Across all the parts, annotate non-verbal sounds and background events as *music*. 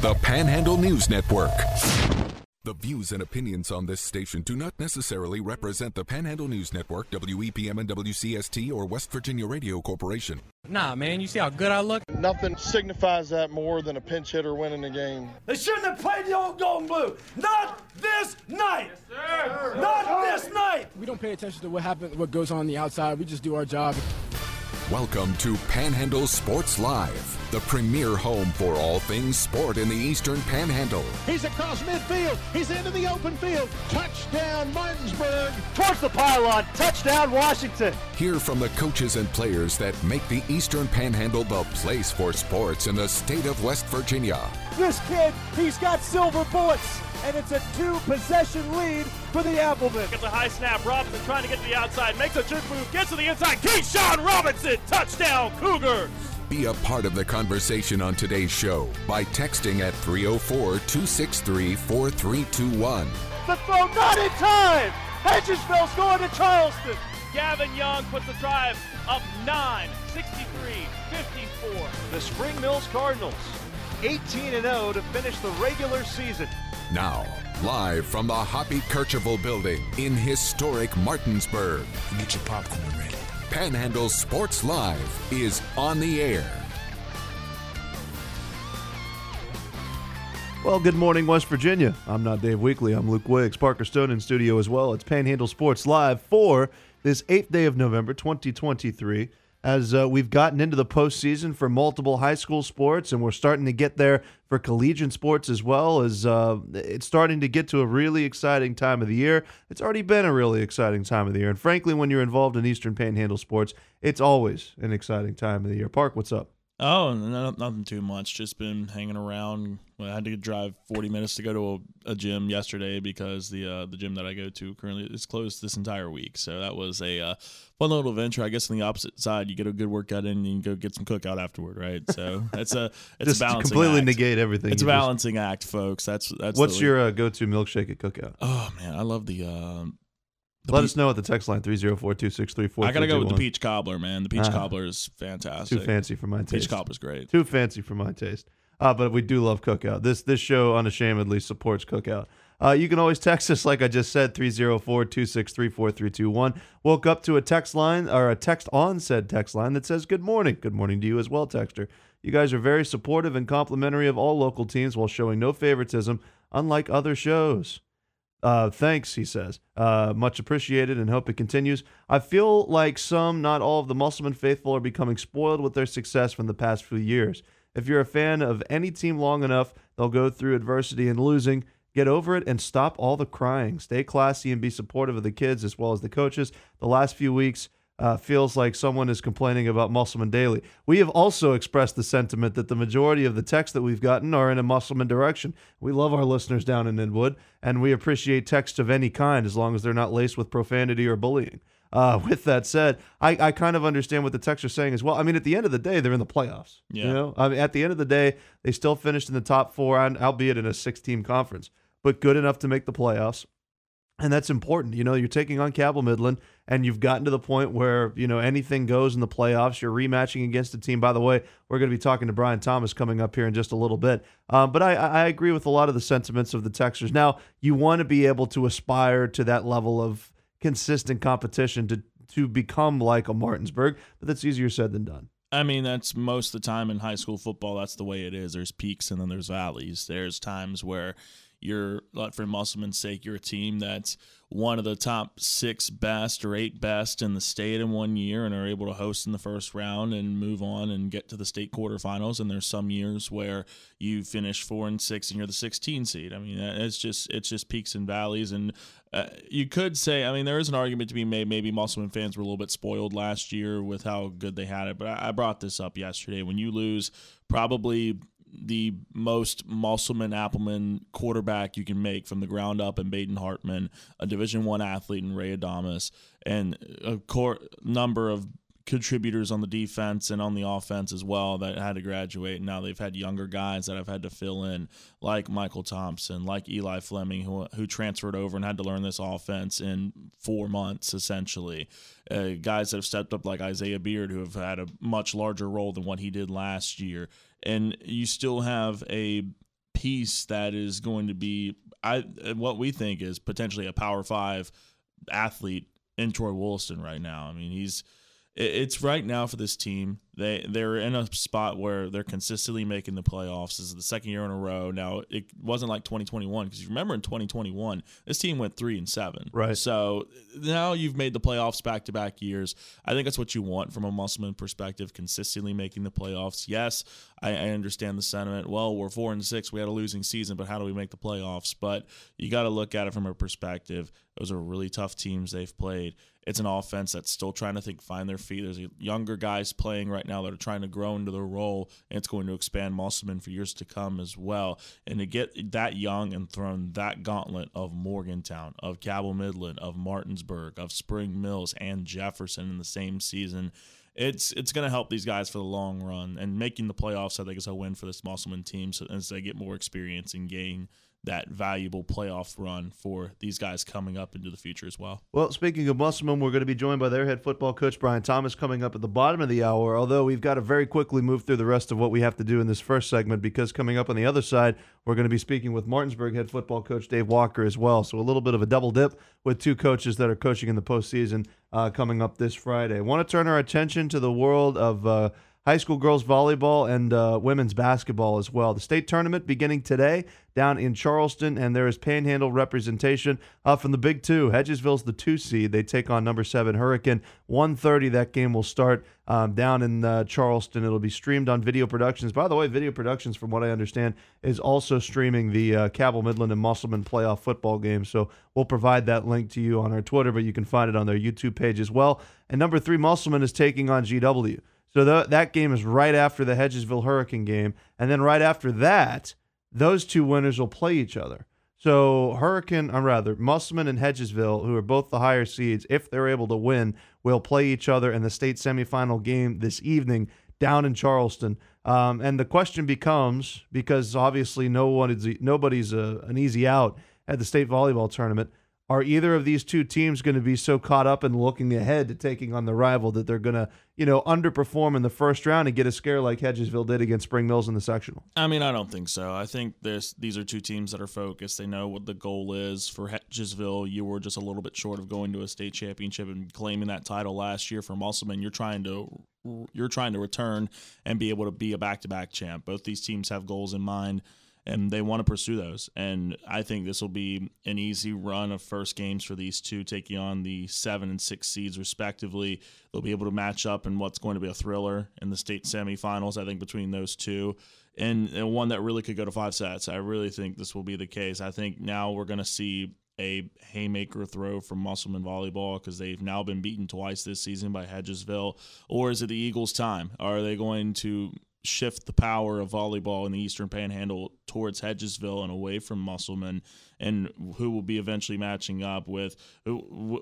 the Panhandle News Network. The views and opinions on this station do not necessarily represent the Panhandle News Network, WEPM and WCST, or West Virginia Radio Corporation. Nah, man, you see how good I look? Nothing signifies that more than a pinch hitter winning the game. They shouldn't have played the old gold and blue. Not this night. Yes, Not this night. We don't pay attention to what happens, what goes on, on the outside. We just do our job. Welcome to Panhandle Sports Live, the premier home for all things sport in the Eastern Panhandle. He's across midfield. He's into the open field. Touchdown, Martinsburg. Towards the pylon. Touchdown, Washington. Hear from the coaches and players that make the Eastern Panhandle the place for sports in the state of West Virginia. This kid, he's got silver bullets and it's a two possession lead for the Applemen. Gets a high snap. Robinson trying to get to the outside, makes a jerk move, gets to the inside. Keyshawn Robinson, touchdown, Cougars. Be a part of the conversation on today's show by texting at 304 263 4321. The throw not in time. Hedgesville's going to Charleston. Gavin Young puts the drive up 9, 63 54. The Spring Mills Cardinals, 18 0 to finish the regular season. Now, live from the Hoppy Kercheval building in historic Martinsburg. Get your popcorn ready. Panhandle Sports Live is on the air. Well, good morning, West Virginia. I'm not Dave Weekly. I'm Luke Wiggs. Parker Stone in studio as well. It's Panhandle Sports Live for this 8th day of November, 2023 as uh, we've gotten into the postseason for multiple high school sports, and we're starting to get there for collegiate sports as well. As uh, it's starting to get to a really exciting time of the year. It's already been a really exciting time of the year, and frankly, when you're involved in Eastern Panhandle sports, it's always an exciting time of the year. Park, what's up? Oh, no, nothing too much. Just been hanging around. I had to drive 40 minutes to go to a, a gym yesterday because the uh, the gym that I go to currently is closed this entire week. So that was a uh, fun little adventure. I guess on the opposite side, you get a good workout in and you go get some cookout afterward, right? So *laughs* that's a it's just a balancing completely act. negate everything. It's a you just- balancing act, folks. That's that's What's your uh, go-to milkshake at cookout? Oh man, I love the. Um, the Let pe- us know at the text line 304-263-4321. I gotta go with the peach cobbler, man. The peach Ah. cobbler is fantastic. Too fancy for my taste. Peach cobbler's great. Too fancy for my taste. Uh, but we do love Cookout. This this show unashamedly supports Cookout. Uh, you can always text us, like I just said, 304 263 4321. Woke up to a text line or a text on said text line that says, Good morning. Good morning to you as well, Texter. You guys are very supportive and complimentary of all local teams while showing no favoritism, unlike other shows. Uh, thanks, he says. Uh, much appreciated and hope it continues. I feel like some, not all, of the Musselman faithful are becoming spoiled with their success from the past few years. If you're a fan of any team long enough, they'll go through adversity and losing. Get over it and stop all the crying. Stay classy and be supportive of the kids as well as the coaches. The last few weeks uh, feels like someone is complaining about Musselman daily. We have also expressed the sentiment that the majority of the texts that we've gotten are in a Musselman direction. We love our listeners down in Inwood, and we appreciate texts of any kind as long as they're not laced with profanity or bullying. Uh, *laughs* with that said, I, I kind of understand what the texts are saying as well. I mean, at the end of the day, they're in the playoffs. Yeah. You know, I mean, at the end of the day, they still finished in the top four, albeit in a six-team conference, but good enough to make the playoffs. And that's important. You know, you're taking on Cabell Midland, and you've gotten to the point where, you know, anything goes in the playoffs. You're rematching against a team. By the way, we're going to be talking to Brian Thomas coming up here in just a little bit. Um, but I, I agree with a lot of the sentiments of the Texers. Now, you want to be able to aspire to that level of consistent competition to, to become like a Martinsburg, but that's easier said than done. I mean, that's most of the time in high school football. That's the way it is. There's peaks and then there's valleys. There's times where you're, for Musselman's sake, you're a team that's one of the top six best or eight best in the state in one year and are able to host in the first round and move on and get to the state quarterfinals. And there's some years where you finish four and six and you're the 16 seed. I mean, it's just it's just peaks and valleys. And uh, you could say, I mean, there is an argument to be made. Maybe Musselman fans were a little bit spoiled last year with how good they had it. But I, I brought this up yesterday. When you lose probably the most Musselman Appleman quarterback you can make from the ground up in Baden Hartman, a Division One athlete in Ray Adamas, and a core number of contributors on the defense and on the offense as well that had to graduate. Now they've had younger guys that have had to fill in, like Michael Thompson, like Eli Fleming, who who transferred over and had to learn this offense in four months essentially. Uh, guys that have stepped up like Isaiah Beard, who have had a much larger role than what he did last year, and you still have a piece that is going to be I what we think is potentially a Power Five athlete in Troy Williston right now. I mean, he's it's right now for this team. They they're in a spot where they're consistently making the playoffs. This is the second year in a row. Now it wasn't like 2021 because you remember in 2021 this team went three and seven. Right. So now you've made the playoffs back to back years. I think that's what you want from a Musselman perspective. Consistently making the playoffs. Yes, I, I understand the sentiment. Well, we're four and six. We had a losing season, but how do we make the playoffs? But you got to look at it from a perspective. Those are really tough teams they've played. It's an offense that's still trying to think, find their feet. There's younger guys playing right now that are trying to grow into their role, and it's going to expand Musselman for years to come as well. And to get that young and thrown that gauntlet of Morgantown, of Cabell Midland, of Martinsburg, of Spring Mills, and Jefferson in the same season it's it's going to help these guys for the long run. And making the playoffs, I think, is a win for this Musselman team so, as they get more experience and gain that valuable playoff run for these guys coming up into the future as well. Well, speaking of Musselman, we're going to be joined by their head football coach, Brian Thomas, coming up at the bottom of the hour. Although we've got to very quickly move through the rest of what we have to do in this first segment because coming up on the other side, we're going to be speaking with Martinsburg head football coach Dave Walker as well. So a little bit of a double dip with two coaches that are coaching in the postseason uh, coming up this Friday. I want to turn our attention to the world of. Uh, high school girls volleyball and uh, women's basketball as well. The state tournament beginning today down in Charleston, and there is Panhandle representation uh, from the Big Two. Hedgesville's the two seed. They take on number seven Hurricane. 1:30 that game will start um, down in uh, Charleston. It'll be streamed on Video Productions. By the way, Video Productions, from what I understand, is also streaming the uh, Cabell Midland and Musselman playoff football game. So we'll provide that link to you on our Twitter, but you can find it on their YouTube page as well. And number three Musselman is taking on GW. So the, that game is right after the Hedgesville Hurricane game, and then right after that, those two winners will play each other. So Hurricane, I'm rather Musselman and Hedgesville, who are both the higher seeds, if they're able to win, will play each other in the state semifinal game this evening down in Charleston. Um, and the question becomes, because obviously no one is nobody's a, an easy out at the state volleyball tournament. Are either of these two teams going to be so caught up in looking ahead to taking on the rival that they're going to, you know, underperform in the first round and get a scare like Hedgesville did against Spring Mills in the sectional? I mean, I don't think so. I think this these are two teams that are focused. They know what the goal is for Hedgesville. You were just a little bit short of going to a state championship and claiming that title last year for Musselman. You're trying to you're trying to return and be able to be a back-to-back champ. Both these teams have goals in mind and they want to pursue those. And I think this will be an easy run of first games for these two, taking on the seven and six seeds respectively. They'll be able to match up in what's going to be a thriller in the state semifinals. I think between those two. And, and one that really could go to five sets. I really think this will be the case. I think now we're going to see a haymaker throw from Musselman volleyball because they've now been beaten twice this season by Hedgesville? Or is it the Eagles' time? Are they going to shift the power of volleyball in the Eastern Panhandle towards Hedgesville and away from Musselman, and who will be eventually matching up with. Uh,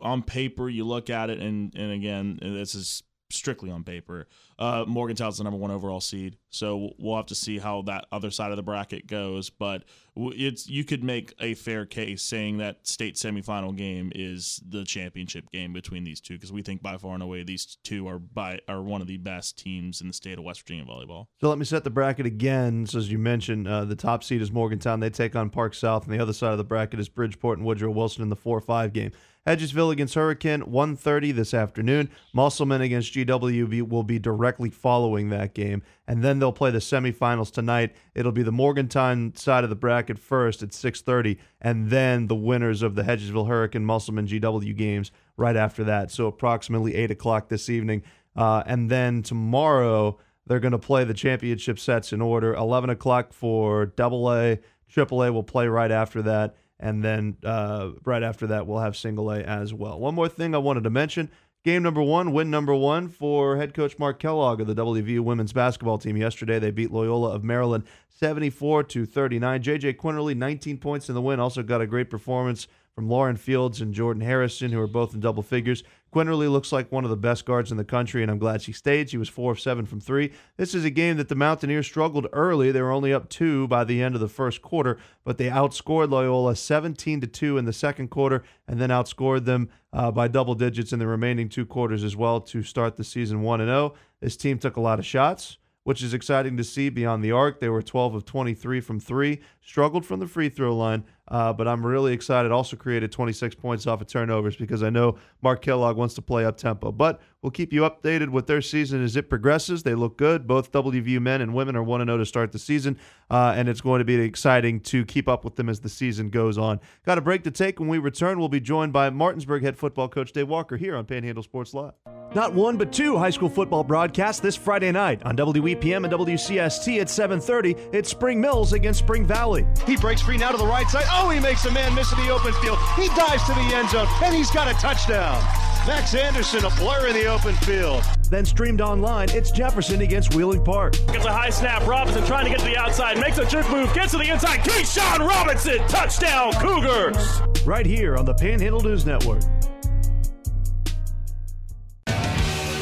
on paper, you look at it, and and again, this is strictly on paper. Uh, Morgantown's the number one overall seed, so we'll have to see how that other side of the bracket goes. But it's you could make a fair case saying that state semifinal game is the championship game between these two because we think by far and away these two are by are one of the best teams in the state of West Virginia volleyball. So let me set the bracket again. So as you mentioned, uh, the top seed is Morgantown. They take on Park South, and the other side of the bracket is Bridgeport and Woodrow Wilson in the four-five game. Hedgesville against Hurricane, 1.30 this afternoon. Musselman against GW will be directly following that game. And then they'll play the semifinals tonight. It'll be the Morgantown side of the bracket first at 6.30, and then the winners of the Hedgesville Hurricane, Musselman, GW games right after that. So approximately 8 o'clock this evening. Uh, and then tomorrow, they're going to play the championship sets in order. 11 o'clock for double A. Triple A will play right after that and then uh, right after that, we'll have single A as well. One more thing I wanted to mention game number one, win number one for head coach Mark Kellogg of the WVU women's basketball team. Yesterday, they beat Loyola of Maryland 74 to 39. JJ Quinerly, 19 points in the win, also got a great performance from Lauren Fields and Jordan Harrison, who are both in double figures. Quinerly looks like one of the best guards in the country, and I'm glad she stayed. She was four of seven from three. This is a game that the Mountaineers struggled early. They were only up two by the end of the first quarter, but they outscored Loyola 17 to two in the second quarter, and then outscored them uh, by double digits in the remaining two quarters as well to start the season one and zero. Oh. This team took a lot of shots which is exciting to see beyond the arc. They were 12 of 23 from three, struggled from the free throw line, uh, but I'm really excited. Also created 26 points off of turnovers because I know Mark Kellogg wants to play up tempo. But we'll keep you updated with their season as it progresses. They look good. Both WVU men and women are 1 0 to start the season, uh, and it's going to be exciting to keep up with them as the season goes on. Got a break to take. When we return, we'll be joined by Martinsburg head football coach Dave Walker here on Panhandle Sports Live. Not one but two high school football broadcasts this Friday night on WEPM and WCST at 7:30. It's Spring Mills against Spring Valley. He breaks free now to the right side. Oh, Oh, he makes a man miss in the open field. He dives to the end zone, and he's got a touchdown. Max Anderson, a blur in the open field. Then streamed online, it's Jefferson against Wheeling Park. Gets a high snap. Robinson trying to get to the outside. Makes a jerk move. Gets to the inside. Keyshawn Robinson. Touchdown, Cougars. Right here on the Panhandle News Network.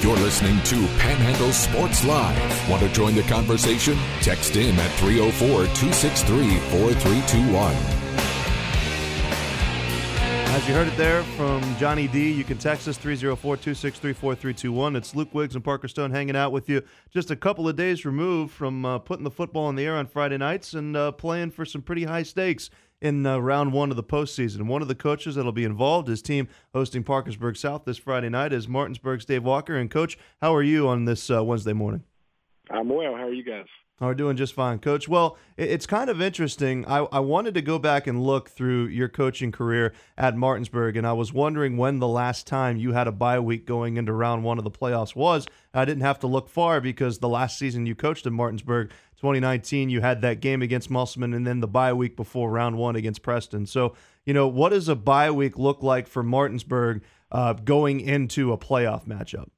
You're listening to Panhandle Sports Live. Want to join the conversation? Text in at 304 263 4321. As you heard it there from Johnny D, you can text us 304 263 4321. It's Luke Wiggs and Parker Stone hanging out with you just a couple of days removed from uh, putting the football in the air on Friday nights and uh, playing for some pretty high stakes in uh, round one of the postseason. One of the coaches that'll be involved, his team hosting Parkersburg South this Friday night, is Martinsburg's Dave Walker. And, Coach, how are you on this uh, Wednesday morning? I'm well. How are you guys? We're doing just fine, Coach. Well, it's kind of interesting. I, I wanted to go back and look through your coaching career at Martinsburg, and I was wondering when the last time you had a bye week going into round one of the playoffs was. I didn't have to look far because the last season you coached in Martinsburg, 2019, you had that game against Musselman and then the bye week before round one against Preston. So, you know, what does a bye week look like for Martinsburg uh, going into a playoff matchup?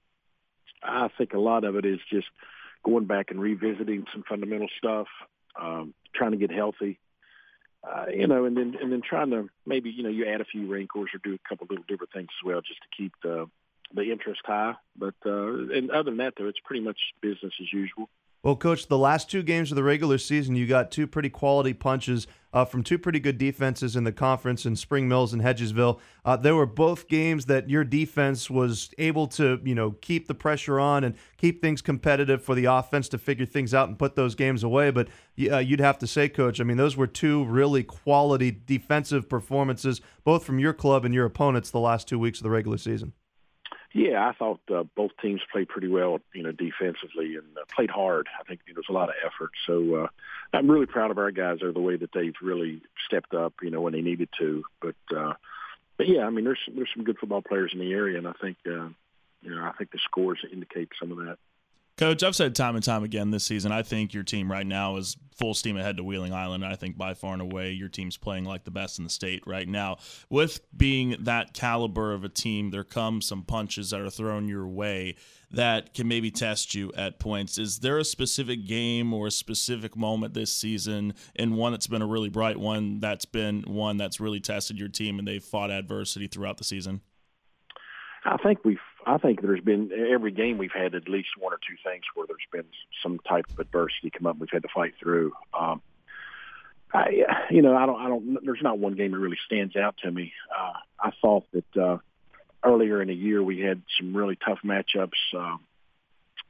I think a lot of it is just going back and revisiting some fundamental stuff, um, trying to get healthy, uh, you know, and then and then trying to maybe you know you add a few wrinkles or do a couple little different things as well just to keep the the interest high. But uh, and other than that, though, it's pretty much business as usual. Well, Coach, the last two games of the regular season, you got two pretty quality punches uh, from two pretty good defenses in the conference in Spring Mills and Hedgesville. Uh, they were both games that your defense was able to, you know, keep the pressure on and keep things competitive for the offense to figure things out and put those games away. But uh, you'd have to say, Coach, I mean, those were two really quality defensive performances, both from your club and your opponents, the last two weeks of the regular season. Yeah, I thought uh, both teams played pretty well, you know, defensively and uh, played hard. I think you know, there was a lot of effort. So uh, I'm really proud of our guys or the way that they've really stepped up, you know, when they needed to. But uh, but yeah, I mean, there's there's some good football players in the area, and I think uh, you know I think the scores indicate some of that. Coach, I've said time and time again this season, I think your team right now is full steam ahead to Wheeling Island. I think by far and away your team's playing like the best in the state right now. With being that caliber of a team, there come some punches that are thrown your way that can maybe test you at points. Is there a specific game or a specific moment this season and one that's been a really bright one that's been one that's really tested your team and they've fought adversity throughout the season? I think we've. I think there's been every game we've had at least one or two things where there's been some type of adversity come up. We've had to fight through. Um, I, you know, I don't. I don't. There's not one game that really stands out to me. Uh, I thought that uh, earlier in the year we had some really tough matchups. Um,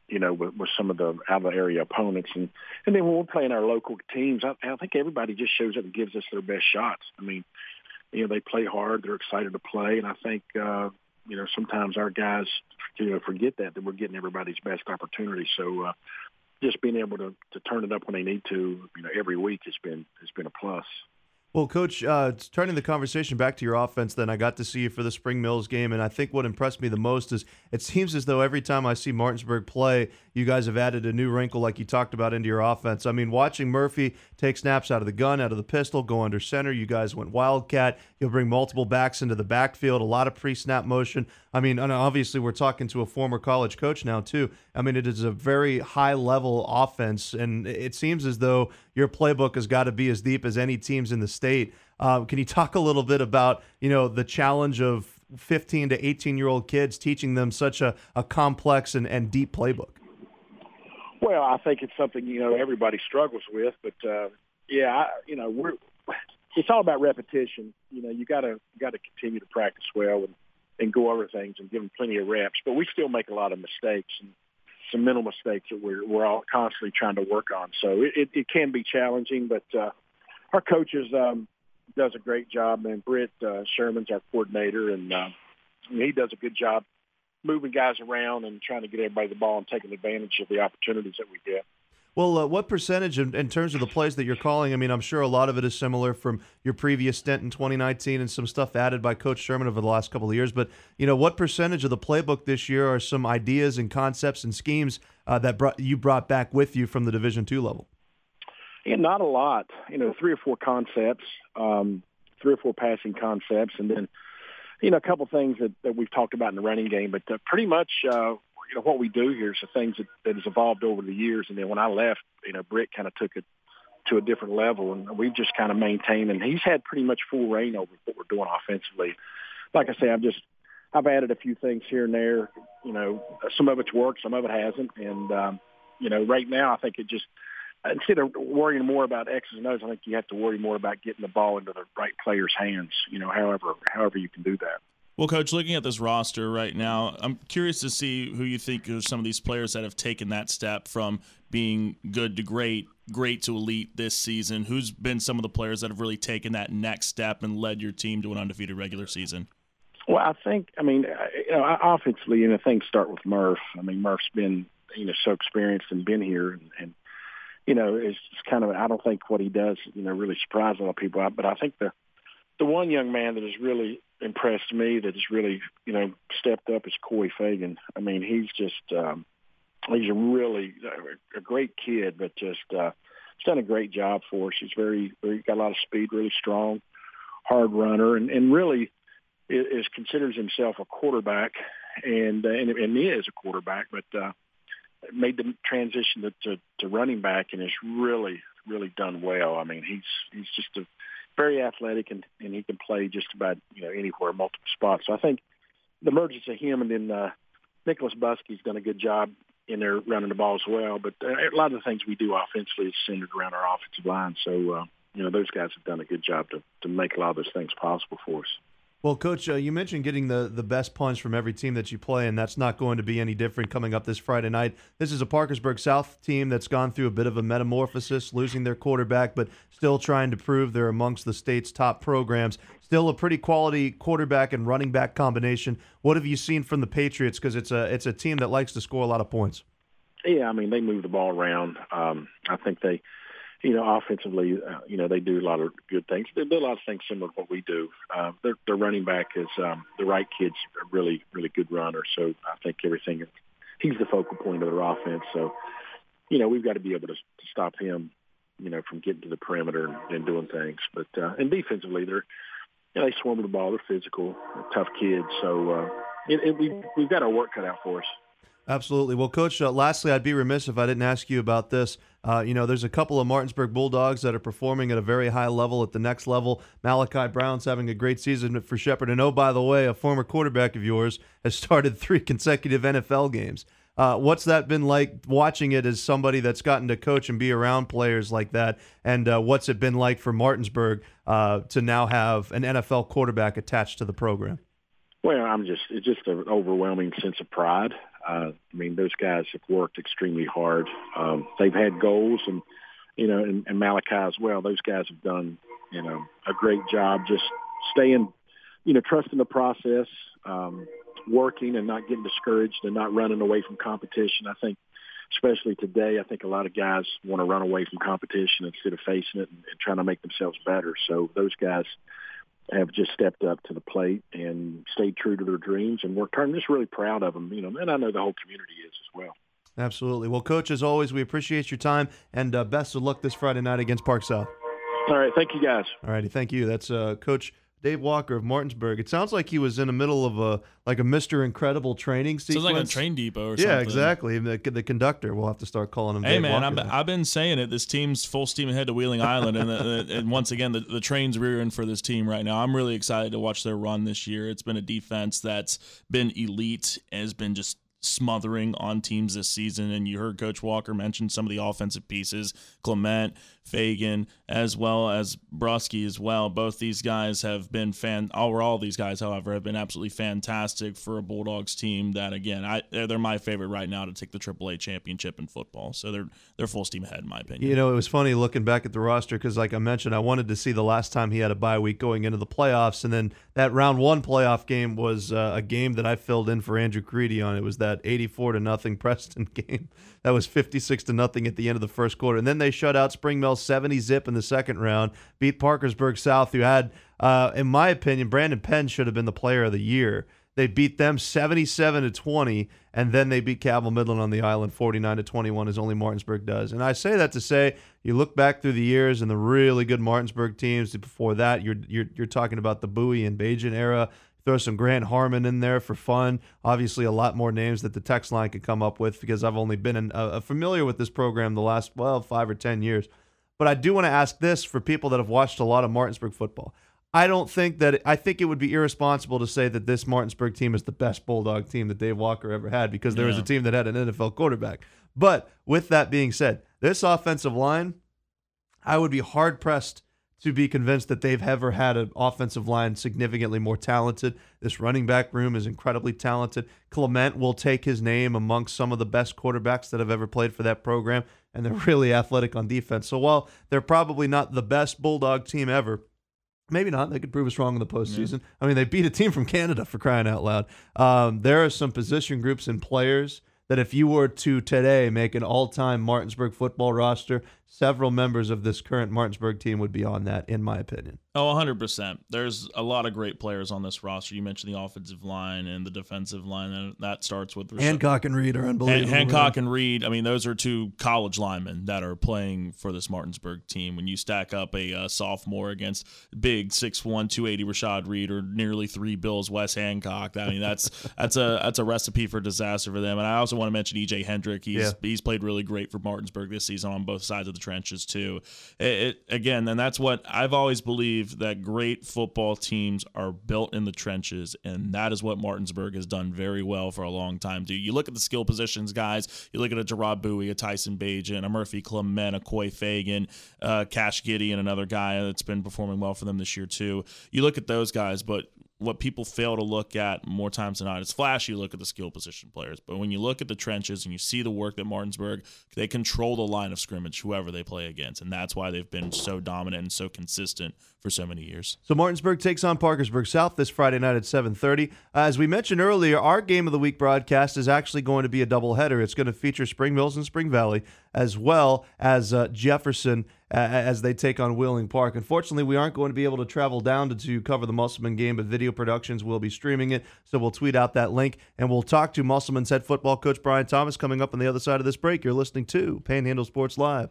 you know, with, with some of the out of area opponents, and and then when we're playing our local teams, I, I think everybody just shows up and gives us their best shots. I mean, you know, they play hard, they're excited to play, and I think uh, you know, sometimes our guys, you know, forget that that we're getting everybody's best opportunity. So uh, just being able to to turn it up when they need to, you know, every week has been has been a plus. Well, Coach, uh, turning the conversation back to your offense, then I got to see you for the Spring Mills game, and I think what impressed me the most is it seems as though every time I see Martinsburg play, you guys have added a new wrinkle, like you talked about, into your offense. I mean, watching Murphy take snaps out of the gun, out of the pistol, go under center, you guys went wildcat. You'll bring multiple backs into the backfield, a lot of pre-snap motion. I mean, obviously we're talking to a former college coach now too. I mean, it is a very high level offense, and it seems as though your playbook has got to be as deep as any teams in the state. Uh, can you talk a little bit about you know the challenge of 15 to 18 year old kids teaching them such a, a complex and, and deep playbook? Well, I think it's something you know everybody struggles with, but uh, yeah, I, you know we're it's all about repetition. You know, you gotta got to continue to practice well and and go over things and give them plenty of reps. But we still make a lot of mistakes, and some mental mistakes that we're we're all constantly trying to work on. So it, it, it can be challenging, but uh, our coaches um, does a great job. And Britt uh, Sherman's our coordinator, and uh, he does a good job moving guys around and trying to get everybody the ball and taking advantage of the opportunities that we get. Well, uh, what percentage in, in, terms of the plays that you're calling? I mean, I'm sure a lot of it is similar from your previous stint in 2019 and some stuff added by Coach Sherman over the last couple of years. But you know, what percentage of the playbook this year are some ideas and concepts and schemes uh, that brought, you brought back with you from the Division two level? Yeah, not a lot. You know, three or four concepts, um, three or four passing concepts, and then you know a couple things that, that we've talked about in the running game. But uh, pretty much uh, you know what we do here is the things that, that has evolved over the years. And then when I left, you know, Britt kind of took it to a different level, and we've just kind of maintained. And he's had pretty much full reign over what we're doing offensively. Like I say, I've just I've added a few things here and there. You know, some of it's worked, some of it hasn't, and um, you know, right now I think it just instead of worrying more about X's and O's, I think you have to worry more about getting the ball into the right player's hands. You know, however however you can do that. Well, coach, looking at this roster right now, I'm curious to see who you think are some of these players that have taken that step from being good to great, great to elite this season. Who's been some of the players that have really taken that next step and led your team to an undefeated regular season? Well, I think, I mean, uh, you know, offensively, you know, things start with Murph. I mean, Murph's been, you know, so experienced and been here, and, and you know, it's just kind of, I don't think what he does, you know, really surprises a lot of people. But I think the the one young man that has really impressed me that has really, you know, stepped up is Corey Fagan. I mean, he's just um, he's a really a great kid, but just uh, done a great job for us. He's very, very got a lot of speed, really strong, hard runner, and, and really is, is considers himself a quarterback, and uh, and, and he is a quarterback, but uh, made the transition to, to to running back and has really, really done well. I mean, he's he's just a very athletic and, and he can play just about you know anywhere, multiple spots. So I think the emergence of him and then uh, Nicholas Buskey's done a good job in there running the ball as well. But uh, a lot of the things we do offensively is centered around our offensive line. So uh, you know those guys have done a good job to to make a lot of those things possible for us. Well, Coach, uh, you mentioned getting the, the best punch from every team that you play, and that's not going to be any different coming up this Friday night. This is a Parkersburg South team that's gone through a bit of a metamorphosis, losing their quarterback, but still trying to prove they're amongst the state's top programs. Still a pretty quality quarterback and running back combination. What have you seen from the Patriots? Because it's a it's a team that likes to score a lot of points. Yeah, I mean they move the ball around. Um, I think they you know, offensively, uh, you know, they do a lot of good things. They do a lot of things similar to what we do. Uh, their, their running back is um, the right kid's a really, really good runner. So I think everything, he's the focal point of their offense. So, you know, we've got to be able to, to stop him, you know, from getting to the perimeter and, and doing things. But uh, and defensively, they're you know, they swarm the ball. They're physical, they're tough kids. So uh, it, it, we we've got our work cut out for us. Absolutely. Well, Coach, uh, lastly, I'd be remiss if I didn't ask you about this. Uh, you know, there's a couple of Martinsburg Bulldogs that are performing at a very high level at the next level. Malachi Brown's having a great season for Shepherd. And oh, by the way, a former quarterback of yours has started *laughs* three consecutive NFL games. Uh, what's that been like watching it as somebody that's gotten to coach and be around players like that? And uh, what's it been like for Martinsburg uh, to now have an NFL quarterback attached to the program? Well, I'm just it's just an overwhelming sense of pride. Uh, I mean, those guys have worked extremely hard. Um, they've had goals, and you know, and, and Malachi as well. Those guys have done, you know, a great job just staying, you know, trusting the process, um, working, and not getting discouraged, and not running away from competition. I think, especially today, I think a lot of guys want to run away from competition instead of facing it and, and trying to make themselves better. So those guys have just stepped up to the plate and stayed true to their dreams and worked hard. I'm just really proud of them, you know, and I know the whole community is as well. Absolutely. Well, Coach, as always, we appreciate your time and uh, best of luck this Friday night against Park South. All right. Thank you, guys. All righty. Thank you. That's uh, Coach Dave Walker of Martinsburg. It sounds like he was in the middle of a like a Mister Incredible training sequence. Sounds like a train depot or yeah, something. Yeah, exactly. The, the conductor. We'll have to start calling him. Hey Dave man, Walker I've, I've been saying it. This team's full steam ahead to Wheeling Island, and the, the, and once again, the, the train's rearing for this team right now. I'm really excited to watch their run this year. It's been a defense that's been elite, has been just smothering on teams this season. And you heard Coach Walker mention some of the offensive pieces Clement, Fagan, as well as Bruschi as well. Both these guys have been fan. All these guys, however, have been absolutely fantastic for a Bulldogs team. That again, I they're my favorite right now to take the AAA championship in football. So they're they're full steam ahead, in my opinion. You know, it was funny looking back at the roster because, like I mentioned, I wanted to see the last time he had a bye week going into the playoffs, and then that round one playoff game was uh, a game that I filled in for Andrew Creedy on. It was that eighty-four to nothing *laughs* Preston game. That was fifty-six to nothing at the end of the first quarter, and then they shut out Spring Mill 70 zip in the second round, beat Parkersburg South, who had, uh, in my opinion, Brandon Penn should have been the player of the year. They beat them 77 to 20, and then they beat Cabell Midland on the island 49 to 21, as only Martinsburg does. And I say that to say, you look back through the years and the really good Martinsburg teams before that. You're you're, you're talking about the Bowie and Bagent era. Throw some Grant Harmon in there for fun. Obviously, a lot more names that the text line could come up with because I've only been in, uh, familiar with this program the last well five or ten years. But I do want to ask this for people that have watched a lot of Martinsburg football. I don't think that I think it would be irresponsible to say that this Martinsburg team is the best Bulldog team that Dave Walker ever had because there yeah. was a team that had an NFL quarterback. But with that being said, this offensive line, I would be hard pressed to be convinced that they've ever had an offensive line significantly more talented. This running back room is incredibly talented. Clement will take his name amongst some of the best quarterbacks that have ever played for that program and they're *laughs* really athletic on defense. So while they're probably not the best Bulldog team ever, maybe not. They could prove us wrong in the postseason. Yeah. I mean, they beat a team from Canada for crying out loud. Um, there are some position groups and players that if you were to today make an all-time Martinsburg football roster, several members of this current Martinsburg team would be on that, in my opinion. Oh, 100%. There's a lot of great players on this roster. You mentioned the offensive line and the defensive line, and that starts with Hancock and Reed are unbelievable. Hancock and Reed, I mean, those are two college linemen that are playing for this Martinsburg team. When you stack up a uh, sophomore against big 6'1", 280 Rashad Reed or nearly three Bills Wes Hancock, I mean, that's *laughs* that's a that's a recipe for disaster for them. And I also want to mention EJ Hendrick. He's yeah. he's played really great for Martinsburg this season on both sides of the trenches too. It, it, again, and that's what I've always believed that great football teams are built in the trenches, and that is what Martinsburg has done very well for a long time. Do you look at the skill positions, guys? You look at a Gerard Bowie, a Tyson Bagent, a Murphy Clement, a Coy Fagan, uh, Cash and another guy that's been performing well for them this year too. You look at those guys, but what people fail to look at more times than not is flashy. You look at the skill position players, but when you look at the trenches and you see the work that Martinsburg, they control the line of scrimmage, whoever they play against, and that's why they've been so dominant and so consistent for so many years. So Martinsburg takes on Parkersburg South this Friday night at 7:30. Uh, as we mentioned earlier, our game of the week broadcast is actually going to be a doubleheader. It's going to feature Spring Mills and Spring Valley as well as uh, Jefferson uh, as they take on Wheeling Park. Unfortunately, we aren't going to be able to travel down to, to cover the Musselman game, but Video Productions will be streaming it. So we'll tweet out that link and we'll talk to Musselman's head football coach Brian Thomas coming up on the other side of this break. You're listening to Panhandle Sports Live.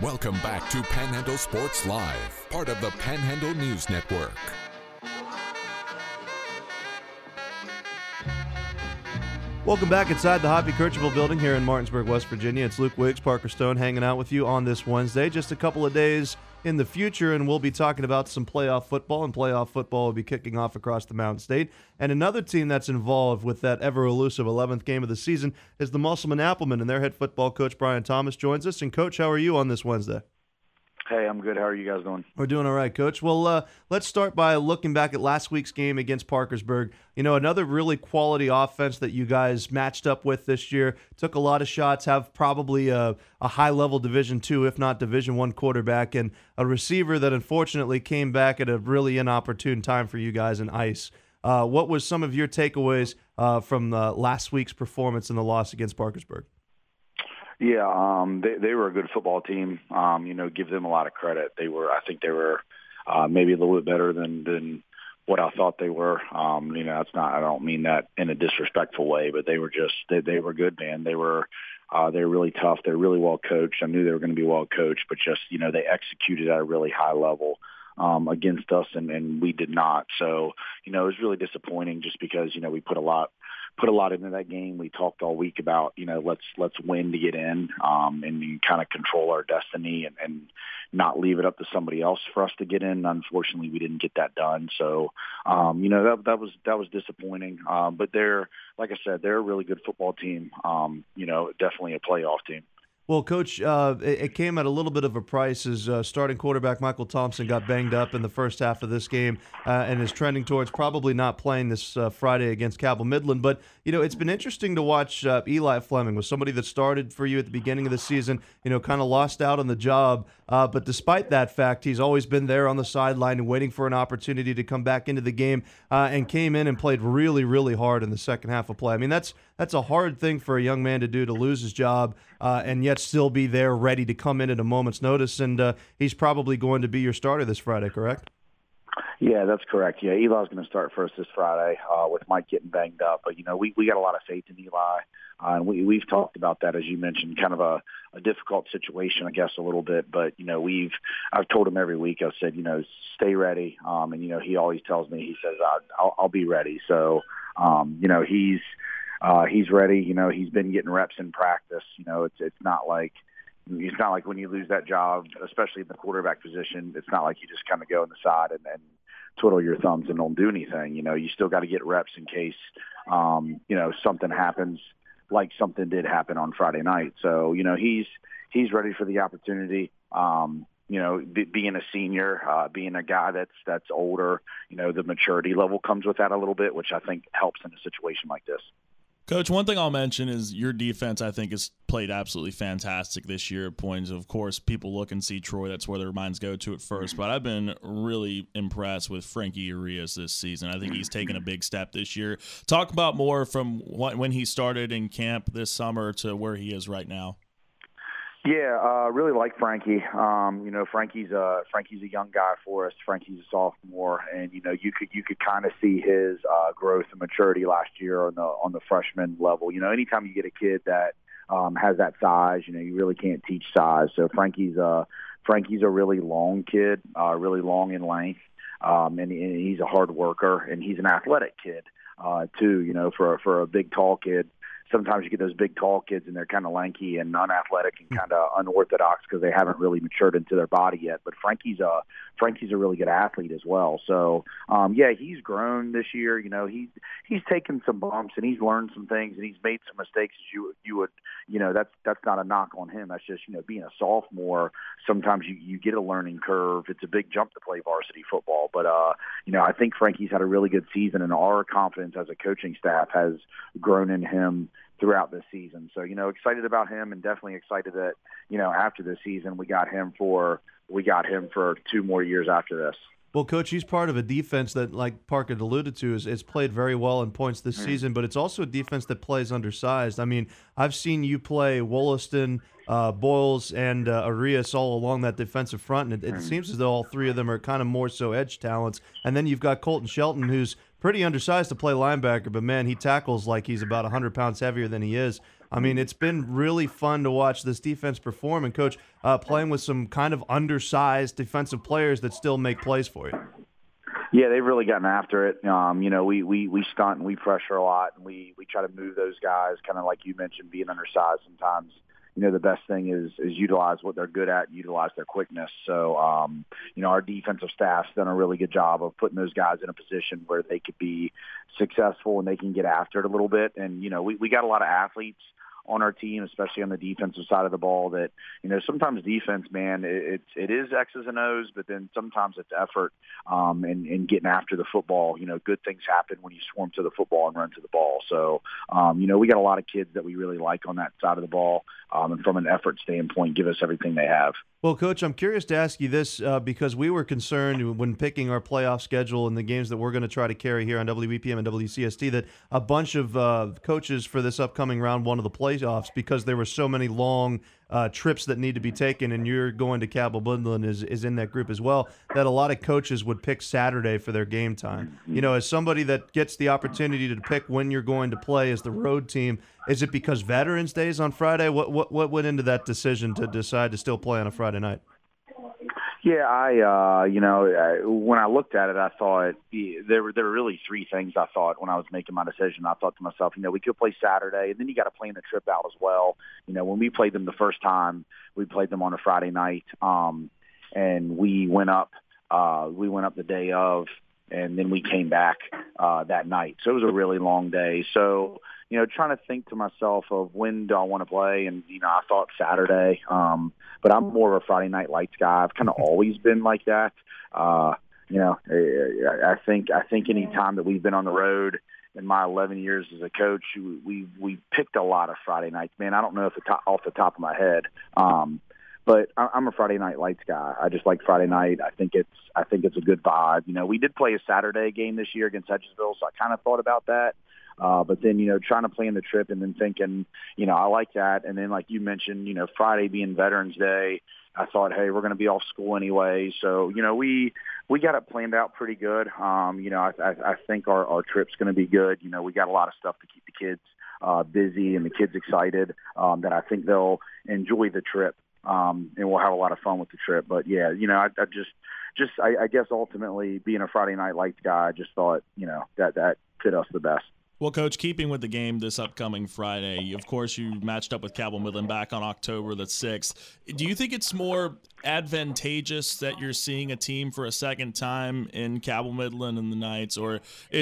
Welcome back to Panhandle Sports Live, part of the Panhandle News Network. Welcome back inside the Hoppy Kercheval building here in Martinsburg, West Virginia. It's Luke Wiggs, Parker Stone hanging out with you on this Wednesday. Just a couple of days in the future, and we'll be talking about some playoff football, and playoff football will be kicking off across the Mountain State. And another team that's involved with that ever elusive 11th game of the season is the Musselman Appleman, and their head football coach, Brian Thomas, joins us. And, Coach, how are you on this Wednesday? Hey, I'm good. How are you guys doing? We're doing all right, Coach. Well, uh, let's start by looking back at last week's game against Parkersburg. You know, another really quality offense that you guys matched up with this year. Took a lot of shots. Have probably a, a high level Division two, if not Division one quarterback, and a receiver that unfortunately came back at a really inopportune time for you guys in ice. Uh, what was some of your takeaways uh, from last week's performance in the loss against Parkersburg? Yeah, um, they they were a good football team. Um, you know, give them a lot of credit. They were, I think, they were uh, maybe a little bit better than than what I thought they were. Um, you know, that's not. I don't mean that in a disrespectful way, but they were just they they were good, man. They were. Uh, they're really tough. They're really well coached. I knew they were going to be well coached, but just you know they executed at a really high level um, against us, and, and we did not. So you know it was really disappointing, just because you know we put a lot put a lot into that game. We talked all week about you know let's let's win to get in um, and kind of control our destiny and, and not leave it up to somebody else for us to get in. Unfortunately, we didn't get that done. So um, you know that that was that was disappointing. Um, but they're like I said, they're a really good football team. Um, you know, definitely a playoff team. Well, Coach, uh, it, it, came at a little bit of a price as uh, starting quarterback Michael Thompson got banged up in the first half of this game uh, and is trending towards probably not playing this uh, Friday against Cabell Midland. But, you know, it's been interesting to watch uh, Eli Fleming was somebody that started for you at the beginning of the season, you know, kind of lost out on the job. Uh, but despite that fact, he's always been there on the sideline and waiting for an opportunity to come back into the game and came in and played really, really hard in the second half of play. I mean, that's that's a hard thing for a young man to do to lose his job and yet still be there ready to come in at a moment's notice. And uh, he's probably going to be your starter this Friday, correct? Yeah, that's correct. Yeah, Eli's going to start first this Friday uh, with Mike getting banged up. But, you know, we, we got a lot of faith in Eli. Uh, and we, we've talked about that, as you mentioned, kind of a, a difficult situation, I guess, a little bit. But, you know, we've, I've told him every week, I've said, you know, stay ready. Um, and, you know, he always tells me, he says, I'll, I'll be ready. So, um, you know, he's, uh, he's ready. You know, he's been getting reps in practice. You know, it's it's not like it's not like when you lose that job, especially in the quarterback position. It's not like you just kind of go on the side and then twiddle your thumbs and don't do anything. You know, you still got to get reps in case um, you know something happens, like something did happen on Friday night. So you know, he's he's ready for the opportunity. Um, you know, be, being a senior, uh, being a guy that's that's older, you know, the maturity level comes with that a little bit, which I think helps in a situation like this. Coach, one thing I'll mention is your defense, I think, has played absolutely fantastic this year at points. Of course, people look and see Troy. That's where their minds go to at first. But I've been really impressed with Frankie Urias this season. I think he's taken a big step this year. Talk about more from when he started in camp this summer to where he is right now. Yeah, uh, really like Frankie. Um, you know, Frankie's a Frankie's a young guy for us. Frankie's a sophomore, and you know, you could you could kind of see his uh, growth and maturity last year on the on the freshman level. You know, anytime you get a kid that um, has that size, you know, you really can't teach size. So Frankie's a Frankie's a really long kid, uh, really long in length, um, and, and he's a hard worker, and he's an athletic kid uh, too. You know, for for a big tall kid sometimes you get those big tall kids and they're kind of lanky and unathletic and kind of unorthodox because they haven't really matured into their body yet. But Frankie's a Frankie's a really good athlete as well. So um, yeah, he's grown this year. You know, he's he's taken some bumps and he's learned some things and he's made some mistakes. As you you would you know that's that's not a knock on him. That's just you know being a sophomore. Sometimes you you get a learning curve. It's a big jump to play varsity football. But uh, you know, I think Frankie's had a really good season and our confidence as a coaching staff has grown in him throughout this season. So, you know, excited about him and definitely excited that, you know, after this season we got him for we got him for two more years after this. Well, coach, he's part of a defense that, like Park had alluded to, is, is played very well in points this mm. season, but it's also a defense that plays undersized. I mean, I've seen you play Wollaston, uh, Boyles, and uh, Arias all along that defensive front, and it, it mm. seems as though all three of them are kind of more so edge talents. And then you've got Colton Shelton, who's pretty undersized to play linebacker, but man, he tackles like he's about 100 pounds heavier than he is. I mean, it's been really fun to watch this defense perform, and coach uh, playing with some kind of undersized defensive players that still make plays for you. Yeah, they've really gotten after it. Um, you know, we we we stunt and we pressure a lot, and we we try to move those guys, kind of like you mentioned, being undersized sometimes you know, the best thing is is utilize what they're good at, utilize their quickness. So, um, you know, our defensive staff's done a really good job of putting those guys in a position where they could be successful and they can get after it a little bit. And you know, we we got a lot of athletes on our team, especially on the defensive side of the ball. That you know sometimes defense, man, it, it, is X's and O's, but then sometimes it's effort um, and, and getting after the football. You know, good things happen when you swarm to the football and run to the ball. So um, you know, we got a lot of kids that we really like on that side of the ball, um, and from an effort standpoint, give us everything they have. Well, Coach, I'm curious to ask you this uh, because we were concerned when picking our playoff schedule and the games that we're going to try to carry here on WEPM and WCST that a bunch of uh, coaches for this upcoming round one of the playoffs, because there were so many long uh, trips that need to be taken, and you're going to Cabell Midland is, is in that group as well, that a lot of coaches would pick Saturday for their game time. You know, as somebody that gets the opportunity to pick when you're going to play as the road team, is it because Veterans Day is on Friday? What, what, what went into that decision to decide to still play on a Friday night? Yeah, I uh, you know I, when I looked at it, I thought there were there were really three things I thought when I was making my decision. I thought to myself, you know, we could play Saturday, and then you got to plan the trip out as well. You know, when we played them the first time, we played them on a Friday night, um, and we went up. Uh, we went up the day of, and then we came back uh, that night. So it was a really long day. So you know, trying to think to myself of when do I want to play, and you know, I thought Saturday, um, but I'm more of a Friday night lights guy. I've kind of always been like that. Uh, you know, I think I think any time that we've been on the road in my 11 years as a coach, we we picked a lot of Friday nights. Man, I don't know if the top, off the top of my head. Um, but I'm a Friday night lights guy. I just like Friday night. I think it's I think it's a good vibe. You know, we did play a Saturday game this year against Hedgesville, so I kind of thought about that. Uh, but then, you know, trying to plan the trip and then thinking, you know, I like that. And then, like you mentioned, you know, Friday being Veterans Day, I thought, hey, we're going to be off school anyway. So, you know, we we got it planned out pretty good. Um, you know, I, I, I think our, our trip's going to be good. You know, we got a lot of stuff to keep the kids uh, busy and the kids excited um, that I think they'll enjoy the trip. Um, and we'll have a lot of fun with the trip. But yeah, you know, I, I just, just I, I guess ultimately being a Friday night lights guy, I just thought, you know, that that fit us the best. Well, Coach, keeping with the game this upcoming Friday, of course, you matched up with Cabell Midland back on October the 6th. Do you think it's more advantageous that you're seeing a team for a second time in Cabell Midland and the Knights, or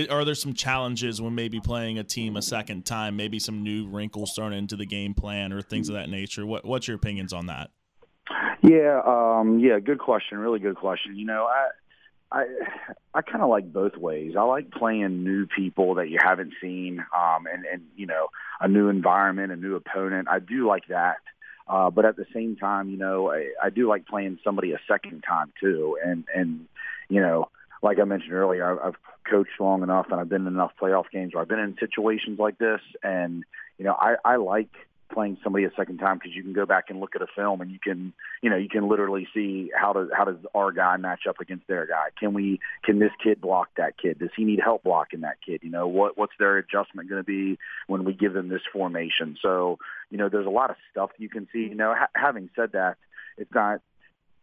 are there some challenges when maybe playing a team a second time, maybe some new wrinkles thrown into the game plan or things of that nature? What, what's your opinions on that? Yeah, um, yeah, good question. Really good question. You know, I I I kind of like both ways. I like playing new people that you haven't seen, um, and and you know a new environment, a new opponent. I do like that, uh, but at the same time, you know, I, I do like playing somebody a second time too. And and you know, like I mentioned earlier, I've, I've coached long enough, and I've been in enough playoff games where I've been in situations like this, and you know, I I like playing somebody a second time because you can go back and look at a film and you can you know you can literally see how does how does our guy match up against their guy? Can we can this kid block that kid? Does he need help blocking that kid? You know what what's their adjustment going to be when we give them this formation? So you know there's a lot of stuff you can see. You know ha- having said that it's not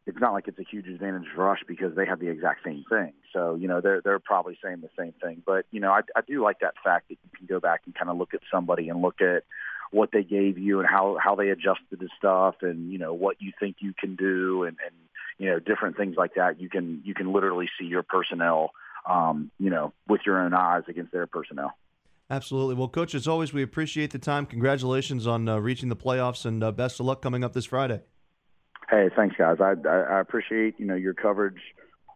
it's not like it's a huge advantage for us because they have the exact same thing. So, you know, they're they're probably saying the same thing. But, you know, I, I do like that fact that you can go back and kind of look at somebody and look at what they gave you and how how they adjusted the stuff and you know what you think you can do and and you know different things like that you can you can literally see your personnel um you know with your own eyes against their personnel Absolutely. Well, Coach, as always, we appreciate the time. Congratulations on uh, reaching the playoffs, and uh, best of luck coming up this Friday. Hey, thanks, guys. I, I, I appreciate you know your coverage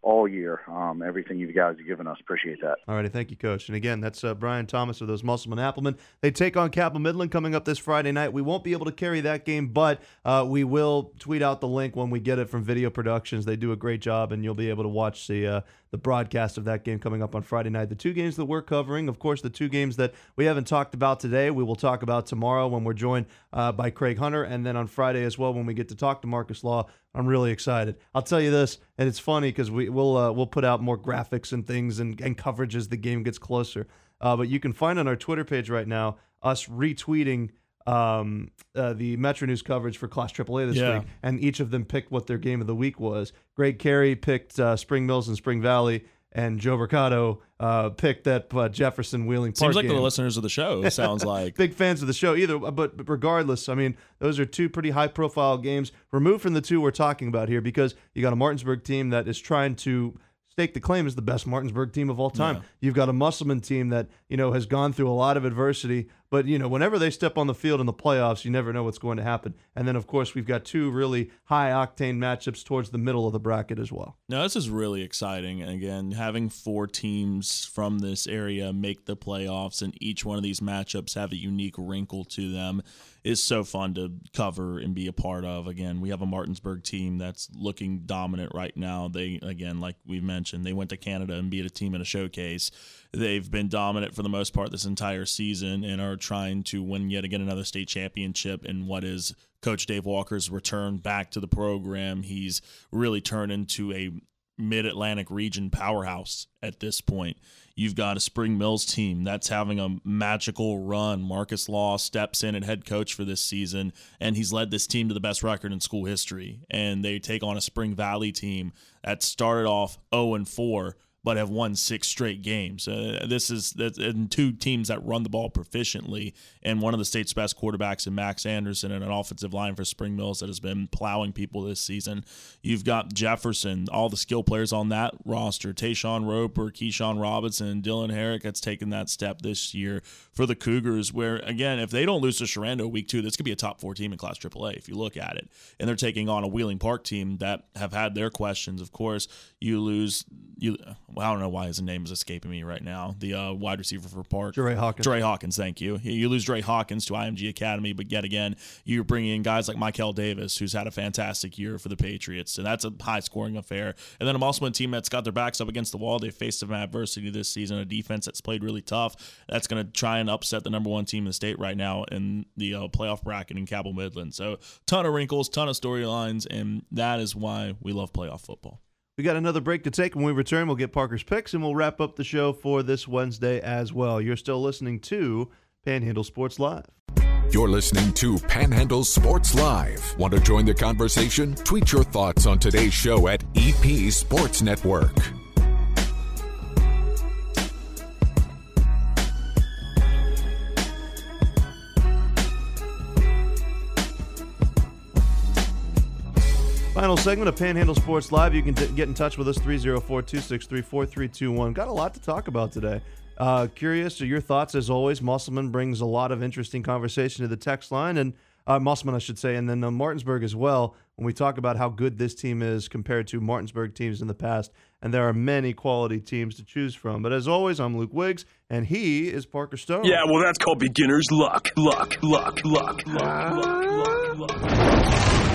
all year. Um, everything you guys have given us, appreciate that. All righty, thank you, Coach. And again, that's uh, Brian Thomas of those Musselman Applemen. They take on Cabell Midland coming up this Friday night. We won't be able to carry that game, but uh, we will tweet out the link when we get it from Video Productions. They do a great job, and you'll be able to watch the uh, the broadcast of that game coming up on Friday night. The two games that we're covering, of course, the two games that we haven't talked about today, we will talk about tomorrow when we're joined uh, by Craig Hunter, and then on Friday as well when we get to talk to Marcus Law. I'm really excited. I'll tell you this, and it's funny because we will uh, we'll put out more graphics and things and, and coverage as the game gets closer. Uh, but you can find on our Twitter page right now us retweeting um, uh, the Metro News coverage for Class AAA this Yeah. week, and each of them picked what their game of the week was. Greg Carey picked uh, Spring Mills and Spring Valley, and Joe Mercado uh, picked that uh, Jefferson Wheeling Park Seems like game. the listeners of the show. Sounds *laughs* like big fans of the show either but, but regardless i mean those are two pretty high profile games removed from the two we're talking about here because you got a martinsburg team that is trying to stake the claim as the best martinsburg team of all time Yeah. you've got a musselman team that you know has gone through a lot of adversity but you know whenever they step on the field in the playoffs you never know what's going to happen and then of course we've got two really high octane matchups towards the middle of the bracket as well No, this is really exciting. Again, having four teams from this area make the playoffs and each one of these matchups have a unique wrinkle to them is so fun to cover and be a part of. Again, we have a Martinsburg team that's looking dominant right now. They, again, like we've mentioned, they went to Canada and beat a team in a showcase. They've been dominant for the most part this entire season and are trying to win yet again another state championship in what is Coach Dave Walker's return back to the program. He's really turned into a Mid Atlantic region powerhouse at this point. You've got a Spring Mills team that's having a magical run. Marcus Law steps in at head coach for this season, and he's led this team to the best record in school history. And they take on a Spring Valley team that started off 0 and 4 but have won six straight games. Uh, this is and two teams that run the ball proficiently, and one of the state's best quarterbacks in Max Anderson and an offensive line for Spring Mills that has been plowing people this season. You've got Jefferson, all the skill players on that roster: Tayshawn Roper, Keyshawn Robinson, Dylan Herrick. That's taken that step this year for the Cougars. Where again, if they don't lose to Sherando week two, this could be a top four team in Class AAA if you look at it. And they're taking on a Wheeling Park team that have had their questions. Of course, you lose you I don't know why his name is escaping me right now. The uh, wide receiver for Park, Dre Hawkins. Dre Hawkins, thank you. You lose Dre Hawkins to IMG Academy, but yet again, you're bringing in guys like Michael Davis, who's had a fantastic year for the Patriots, and that's a high scoring affair. And then I'm also a team that's got their backs up against the wall. They faced some adversity this season, a defense that's played really tough. That's going to try and upset the number one team in the state right now in the uh, playoff bracket in Cabell Midland. So, ton of wrinkles, ton of storylines, and that is why we love playoff football. We got another break to take. When we return, we'll get Parker's picks and we'll wrap up the show for this Wednesday as well. You're still listening to Panhandle Sports Live. You're listening to Panhandle Sports Live. Want to join the conversation? Tweet your thoughts on today's show at EP Sports Network. Final segment of Panhandle Sports Live. You can t- get in touch with us 304 263 4321. Got a lot to talk about today. Uh, curious to your thoughts as always. Musselman brings a lot of interesting conversation to the text line, and uh, Musselman, I should say, and then uh, Martinsburg as well. When we talk about how good this team is compared to Martinsburg teams in the past, and there are many quality teams to choose from. But as always, I'm Luke Wiggs, and he is Parker Stone. Yeah, well, that's called beginner's luck. Luck, luck, luck, luck, luck, luck, luck.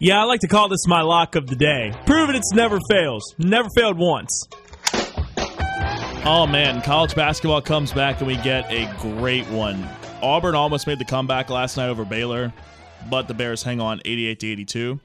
Yeah, I like to call this my lock of the day. Proven it's never fails. Never failed once. Oh man, college basketball comes back and we get a great one. Auburn almost made the comeback last night over Baylor, but the Bears hang on 88 to 82.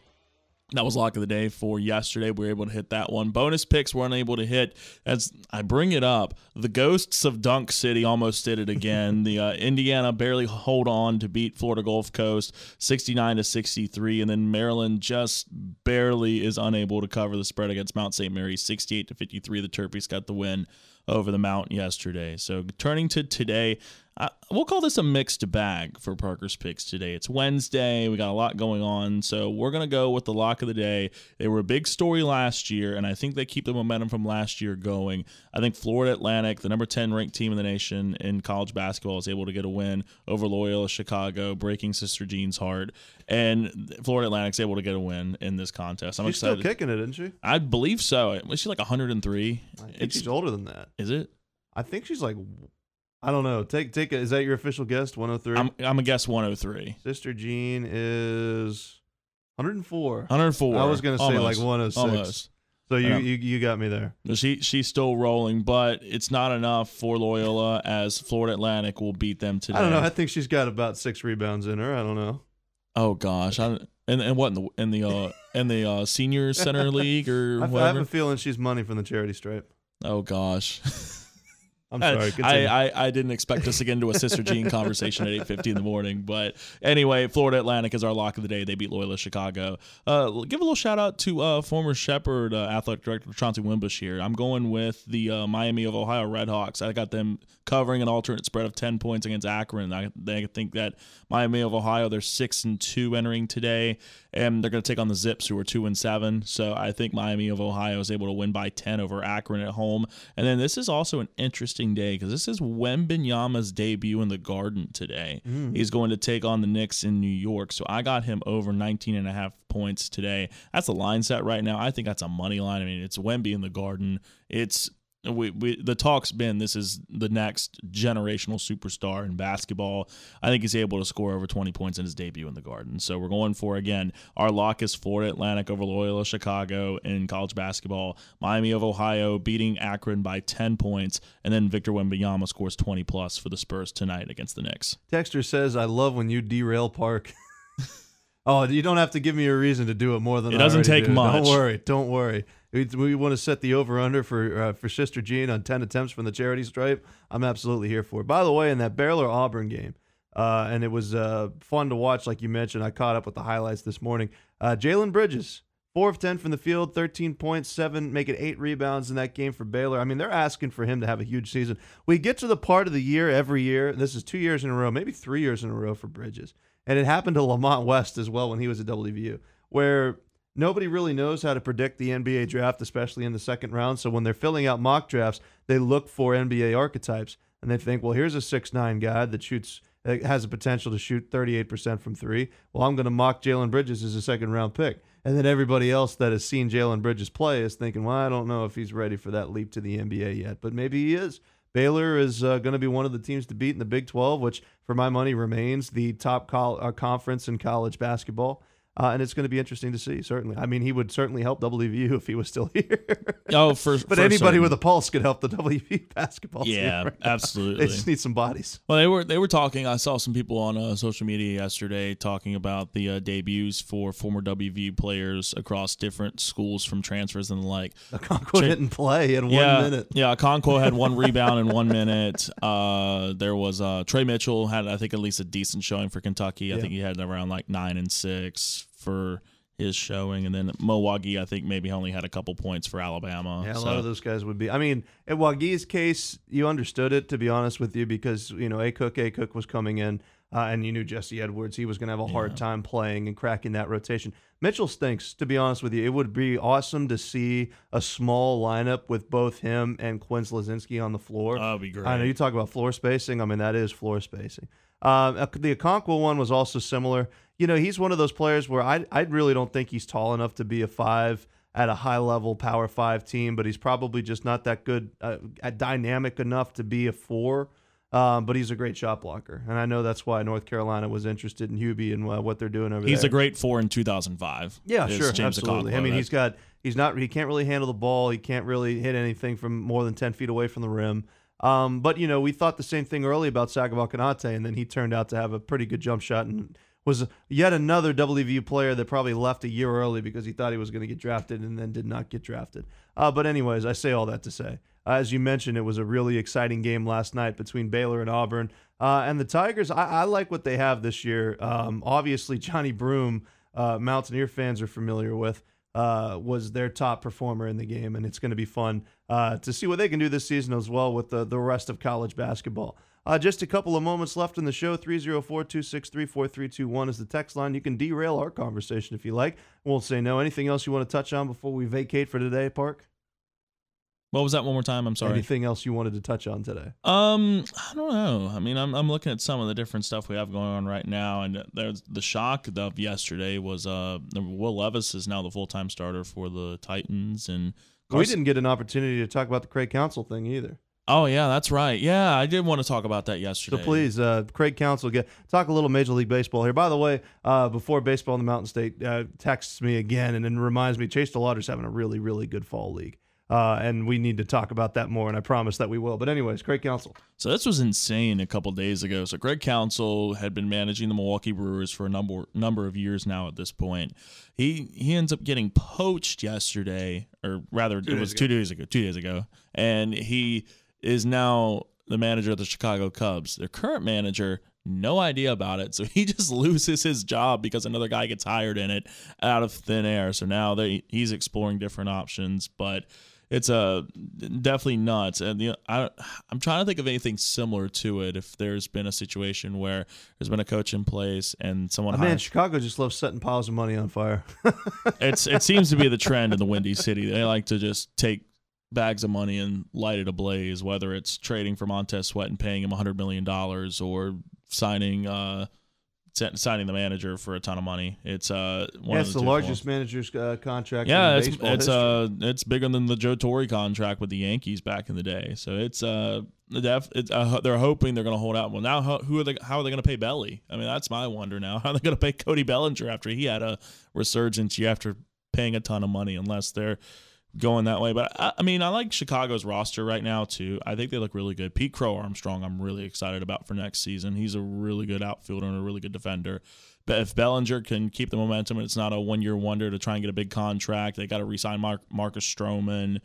That was lock of the day for yesterday. We were able to hit that one. Bonus picks were unable to hit. As I bring it up, the ghosts of Dunk City almost did it again. *laughs* the uh, Indiana barely hold on to beat Florida Gulf Coast 69 to 63, and then Maryland just barely is unable to cover the spread against Mount St. Mary 68 to 53. The Terpies got the win over the Mount yesterday. So turning to today, uh, we'll call this a mixed bag for Parker's picks today. It's Wednesday. We got a lot going on. So we're going to go with the lock of the day. They were a big story last year, and I think they keep the momentum from last year going. I think Florida Atlantic, the number 10 ranked team in the nation in college basketball, is able to get a win over Loyola Chicago, breaking Sister Jean's heart. And Florida Atlantic's able to get a win in this contest. I'm she's excited. still kicking it, isn't she? I believe so. Was she like 103? I think she's older than that. Is it? I think she's like I don't know. Take take a, is that your official guess? 103. I'm I'm a guess 103. Sister Jean is 104. 104. I was gonna say Almost. like 106. Almost. So you, you you got me there. She she's still rolling, but it's not enough for Loyola as Florida Atlantic will beat them today. I don't know. I think she's got about six rebounds in her. I don't know. Oh gosh, I, and and what in the in the uh, in the uh, senior center *laughs* league or I, I have a feeling she's money from the charity stripe. Oh gosh. *laughs* I'm sorry. I, I, I didn't expect us to get into a Sister Jean *laughs* conversation at 8.50 in the morning. But anyway, Florida Atlantic is our lock of the day. They beat Loyola Chicago. Uh, give a little shout out to uh, former Shepherd uh, athletic director Chauncey Winbush here. I'm going with the uh, Miami of Ohio Redhawks. I got them covering an alternate spread of 10 points against Akron. I, I think that Miami of Ohio, they're 6 and 2 entering today, and they're going to take on the Zips, who are 2 and 7. So I think Miami of Ohio is able to win by 10 over Akron at home. And then this is also an interesting day because this is Wembanyama's debut in the Garden today. Mm. He's going to take on the Knicks in New York. So I got him over 19 and a half points today. That's a line set right now. I think that's a money line. I mean, it's Wemby in the Garden. It's we, we the talk's been this is the next generational superstar in basketball. I think he's able to score over 20 points in his debut in the Garden. So we're going for again our lock is Florida Atlantic over Loyola Chicago in college basketball. Miami of Ohio beating Akron by 10 points, and then Victor Wembanyama scores 20 plus for the Spurs tonight against the Knicks. Texter says, "I love when you derail Park." *laughs* oh, you don't have to give me a reason to do it more than that. It doesn't take do. much. Don't worry. Don't worry. We, we want to set the over under for uh, for Sister Jean on ten attempts from the charity stripe. I'm absolutely here for it. By the way, in that Baylor Auburn game, uh, and it was uh, fun to watch, like you mentioned. I caught up with the highlights this morning. Uh, Jalen Bridges, four of ten from the field, 13 points, seven, making eight rebounds in that game for Baylor. I mean, they're asking for him to have a huge season. We get to the part of the year every year. This is two years in a row, maybe three years in a row for Bridges, and it happened to Lamont West as well when he was at WVU, where nobody really knows how to predict the NBA draft, especially in the second round. So when they're filling out mock drafts, they look for NBA archetypes and they think, well, here's a six nine guy that shoots that has a potential to shoot 38% from three. Well, I'm going to mock Jalen Bridges as a second round pick. And then everybody else that has seen Jalen Bridges play is thinking, well, I don't know if he's ready for that leap to the NBA yet, but maybe he is. Baylor is uh, going to be one of the teams to beat in the Big 12, which, for my money, remains the top col- uh, conference in college basketball. Uh, and it's going to be interesting to see. Certainly, I mean, he would certainly help WVU *laughs* if he was still here. Oh, for *laughs* but for anybody certain. with a pulse could help the *laughs* WVU basketball team. Yeah, right absolutely. They just need some bodies. Well, they were they were talking. I saw some people on uh, social media yesterday talking about the uh, debuts for former WVU players across different schools from transfers and the like. Okonkwo didn't play in one minute. Yeah, Okonkwo had one rebound in one minute. Uh, there was uh, Tre Mitchell had I think at least a decent showing for Kentucky. I Yeah. think he had around like nine and six for his showing, and then Milwaukee I think maybe only had a couple points for Alabama. Yeah, a So- lot of those guys would be. I mean, in Wague's case, you understood it to be honest with you because you know A Cook, A Cook was coming in, uh, and you knew Jesse Edwards. He was going to have a hard time playing and cracking that rotation. Mitchell stinks, to be honest with you. It would be awesome to see a small lineup with both him and Quinn Slazinski on the floor. That'd be great. I know you talk about floor spacing. I mean, that is floor spacing. Um, the Okonkwo one was also similar. You know, he's one of those players where I, I really don't think he's tall enough to be a five at a high level power five team, but he's probably just not that good, uh, at dynamic enough to be a four. Um, but he's a great shot blocker, and I know that's why North Carolina was interested in Hubie and uh, what they're doing over He's there. He's a great four in 2005. Yeah, sure, James absolutely. I mean, he's got he's not he can't really handle the ball. He can't really hit anything from more than ten feet away from the rim. Um, but you know, we thought the same thing early about Sagaba Konate, and then he turned out to have a pretty good jump shot and was yet another WVU player that probably left a year early because he thought he was going to get drafted and then did not get drafted. Uh, but anyways, I say all that to say, uh, as you mentioned, it was a really exciting game last night between Baylor and Auburn. Uh, and the Tigers, I, I like what they have this year. Um, obviously, Johni Broome, uh, Mountaineer fans are familiar with, uh, was their top performer in the game, and it's going to be fun uh, to see what they can do this season as well with the, the rest of college basketball. Uh, just a couple of moments left in the show. 304 263 4321 is the text line. You can derail our conversation if you like. Won't say no. Anything else you want to touch on before we vacate for today, Park? What was that one more time? I'm sorry. Anything else you wanted to touch on today? Um, I don't know. I mean, I'm I'm looking at some of the different stuff we have going on right now, and there's the shock of yesterday was uh Will Levis is now the full time starter for the Titans, and We didn't get an opportunity to talk about the Craig Counsell thing either. Oh yeah, that's right. Yeah, I did want to talk about that yesterday. So please, uh, Craig Counsell, get talk a little Major League Baseball here. By the way, uh, before baseball in the Mountain State uh, texts me again and then reminds me Chase DeLauter's having a really, really good fall league, uh, and we need to talk about that more. And I promise that we will. But anyways, Craig Counsell. So this was insane a couple days ago. So Greg Counsell had been managing the Milwaukee Brewers for a number number of years now. At this point, he he ends up getting poached yesterday, or rather, Two it was ago. two days ago. Two days ago, and he is now the manager of the Chicago Cubs. Their current manager. No idea about it, *laughs* so he just loses his job because another guy gets hired in it out of thin air. So now they he's exploring different options, but it's uh, definitely nuts. And the, I, I'm trying to think of anything similar to it. If there's been a situation where there's been a coach in place and someone Oh, man, Chicago just loves setting piles of money on fire. *laughs* it's it seems to be the trend in the Windy City. They like to just take bags of money and light it ablaze, whether it's trading for Montez Sweat and paying him hundred million dollars or signing uh signing the manager for a ton of money. It's uh one yeah, of it's the, the largest manager's uh, contract. yeah, it's it's uh it's bigger than the Joe Torre contract with the Yankees back in the day. So it's uh the def it's, uh, they're hoping they're going to hold out. Well, now how, who are they? How are they going to pay Belly? I mean, that's my wonder now. *laughs* How are they going to pay Cody Bellinger after he had a resurgence year after paying a ton of money? Unless they're going that way. But I, I, mean, I like Chicago's roster right now too. I think they look really good. Pete Crow Armstrong, I'm really excited about for next season. He's a really good outfielder and a really good defender. But if Bellinger can keep the momentum and it's not a one year wonder to try and get a big contract, they got to resign Mark, Marcus Stroman.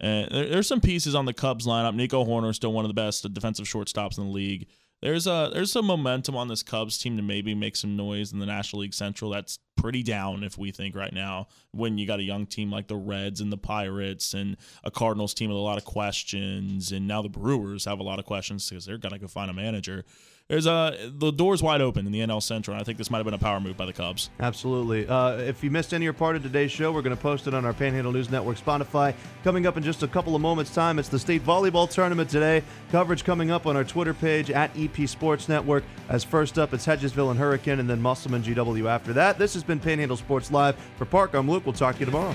And there, there's some pieces on the Cubs lineup. Nico Hoerner is still one of the best defensive shortstops in the league. There's a there's some momentum on this Cubs team to maybe make some noise in the National League Central. That's pretty down if we think right now when you got a young team like the Reds and the Pirates and a Cardinals team with a lot of questions and now the Brewers have a lot of questions because they're gonna go find a manager there's a the door's wide open in the NL Central. And I think this might have been a power move by the Cubs. Absolutely. Uh, if you missed any or part of today's show, we're going to post it on our Panhandle News Network Spotify. Coming up in just a couple of moments' time, it's the state volleyball tournament today. Coverage coming up on our Twitter page at EP Sports Network. As first up, it's Hedgesville and Hurricane, and then Musselman GW after that. This has been Panhandle Sports Live. For Park, I'm Luke. We'll talk to you tomorrow.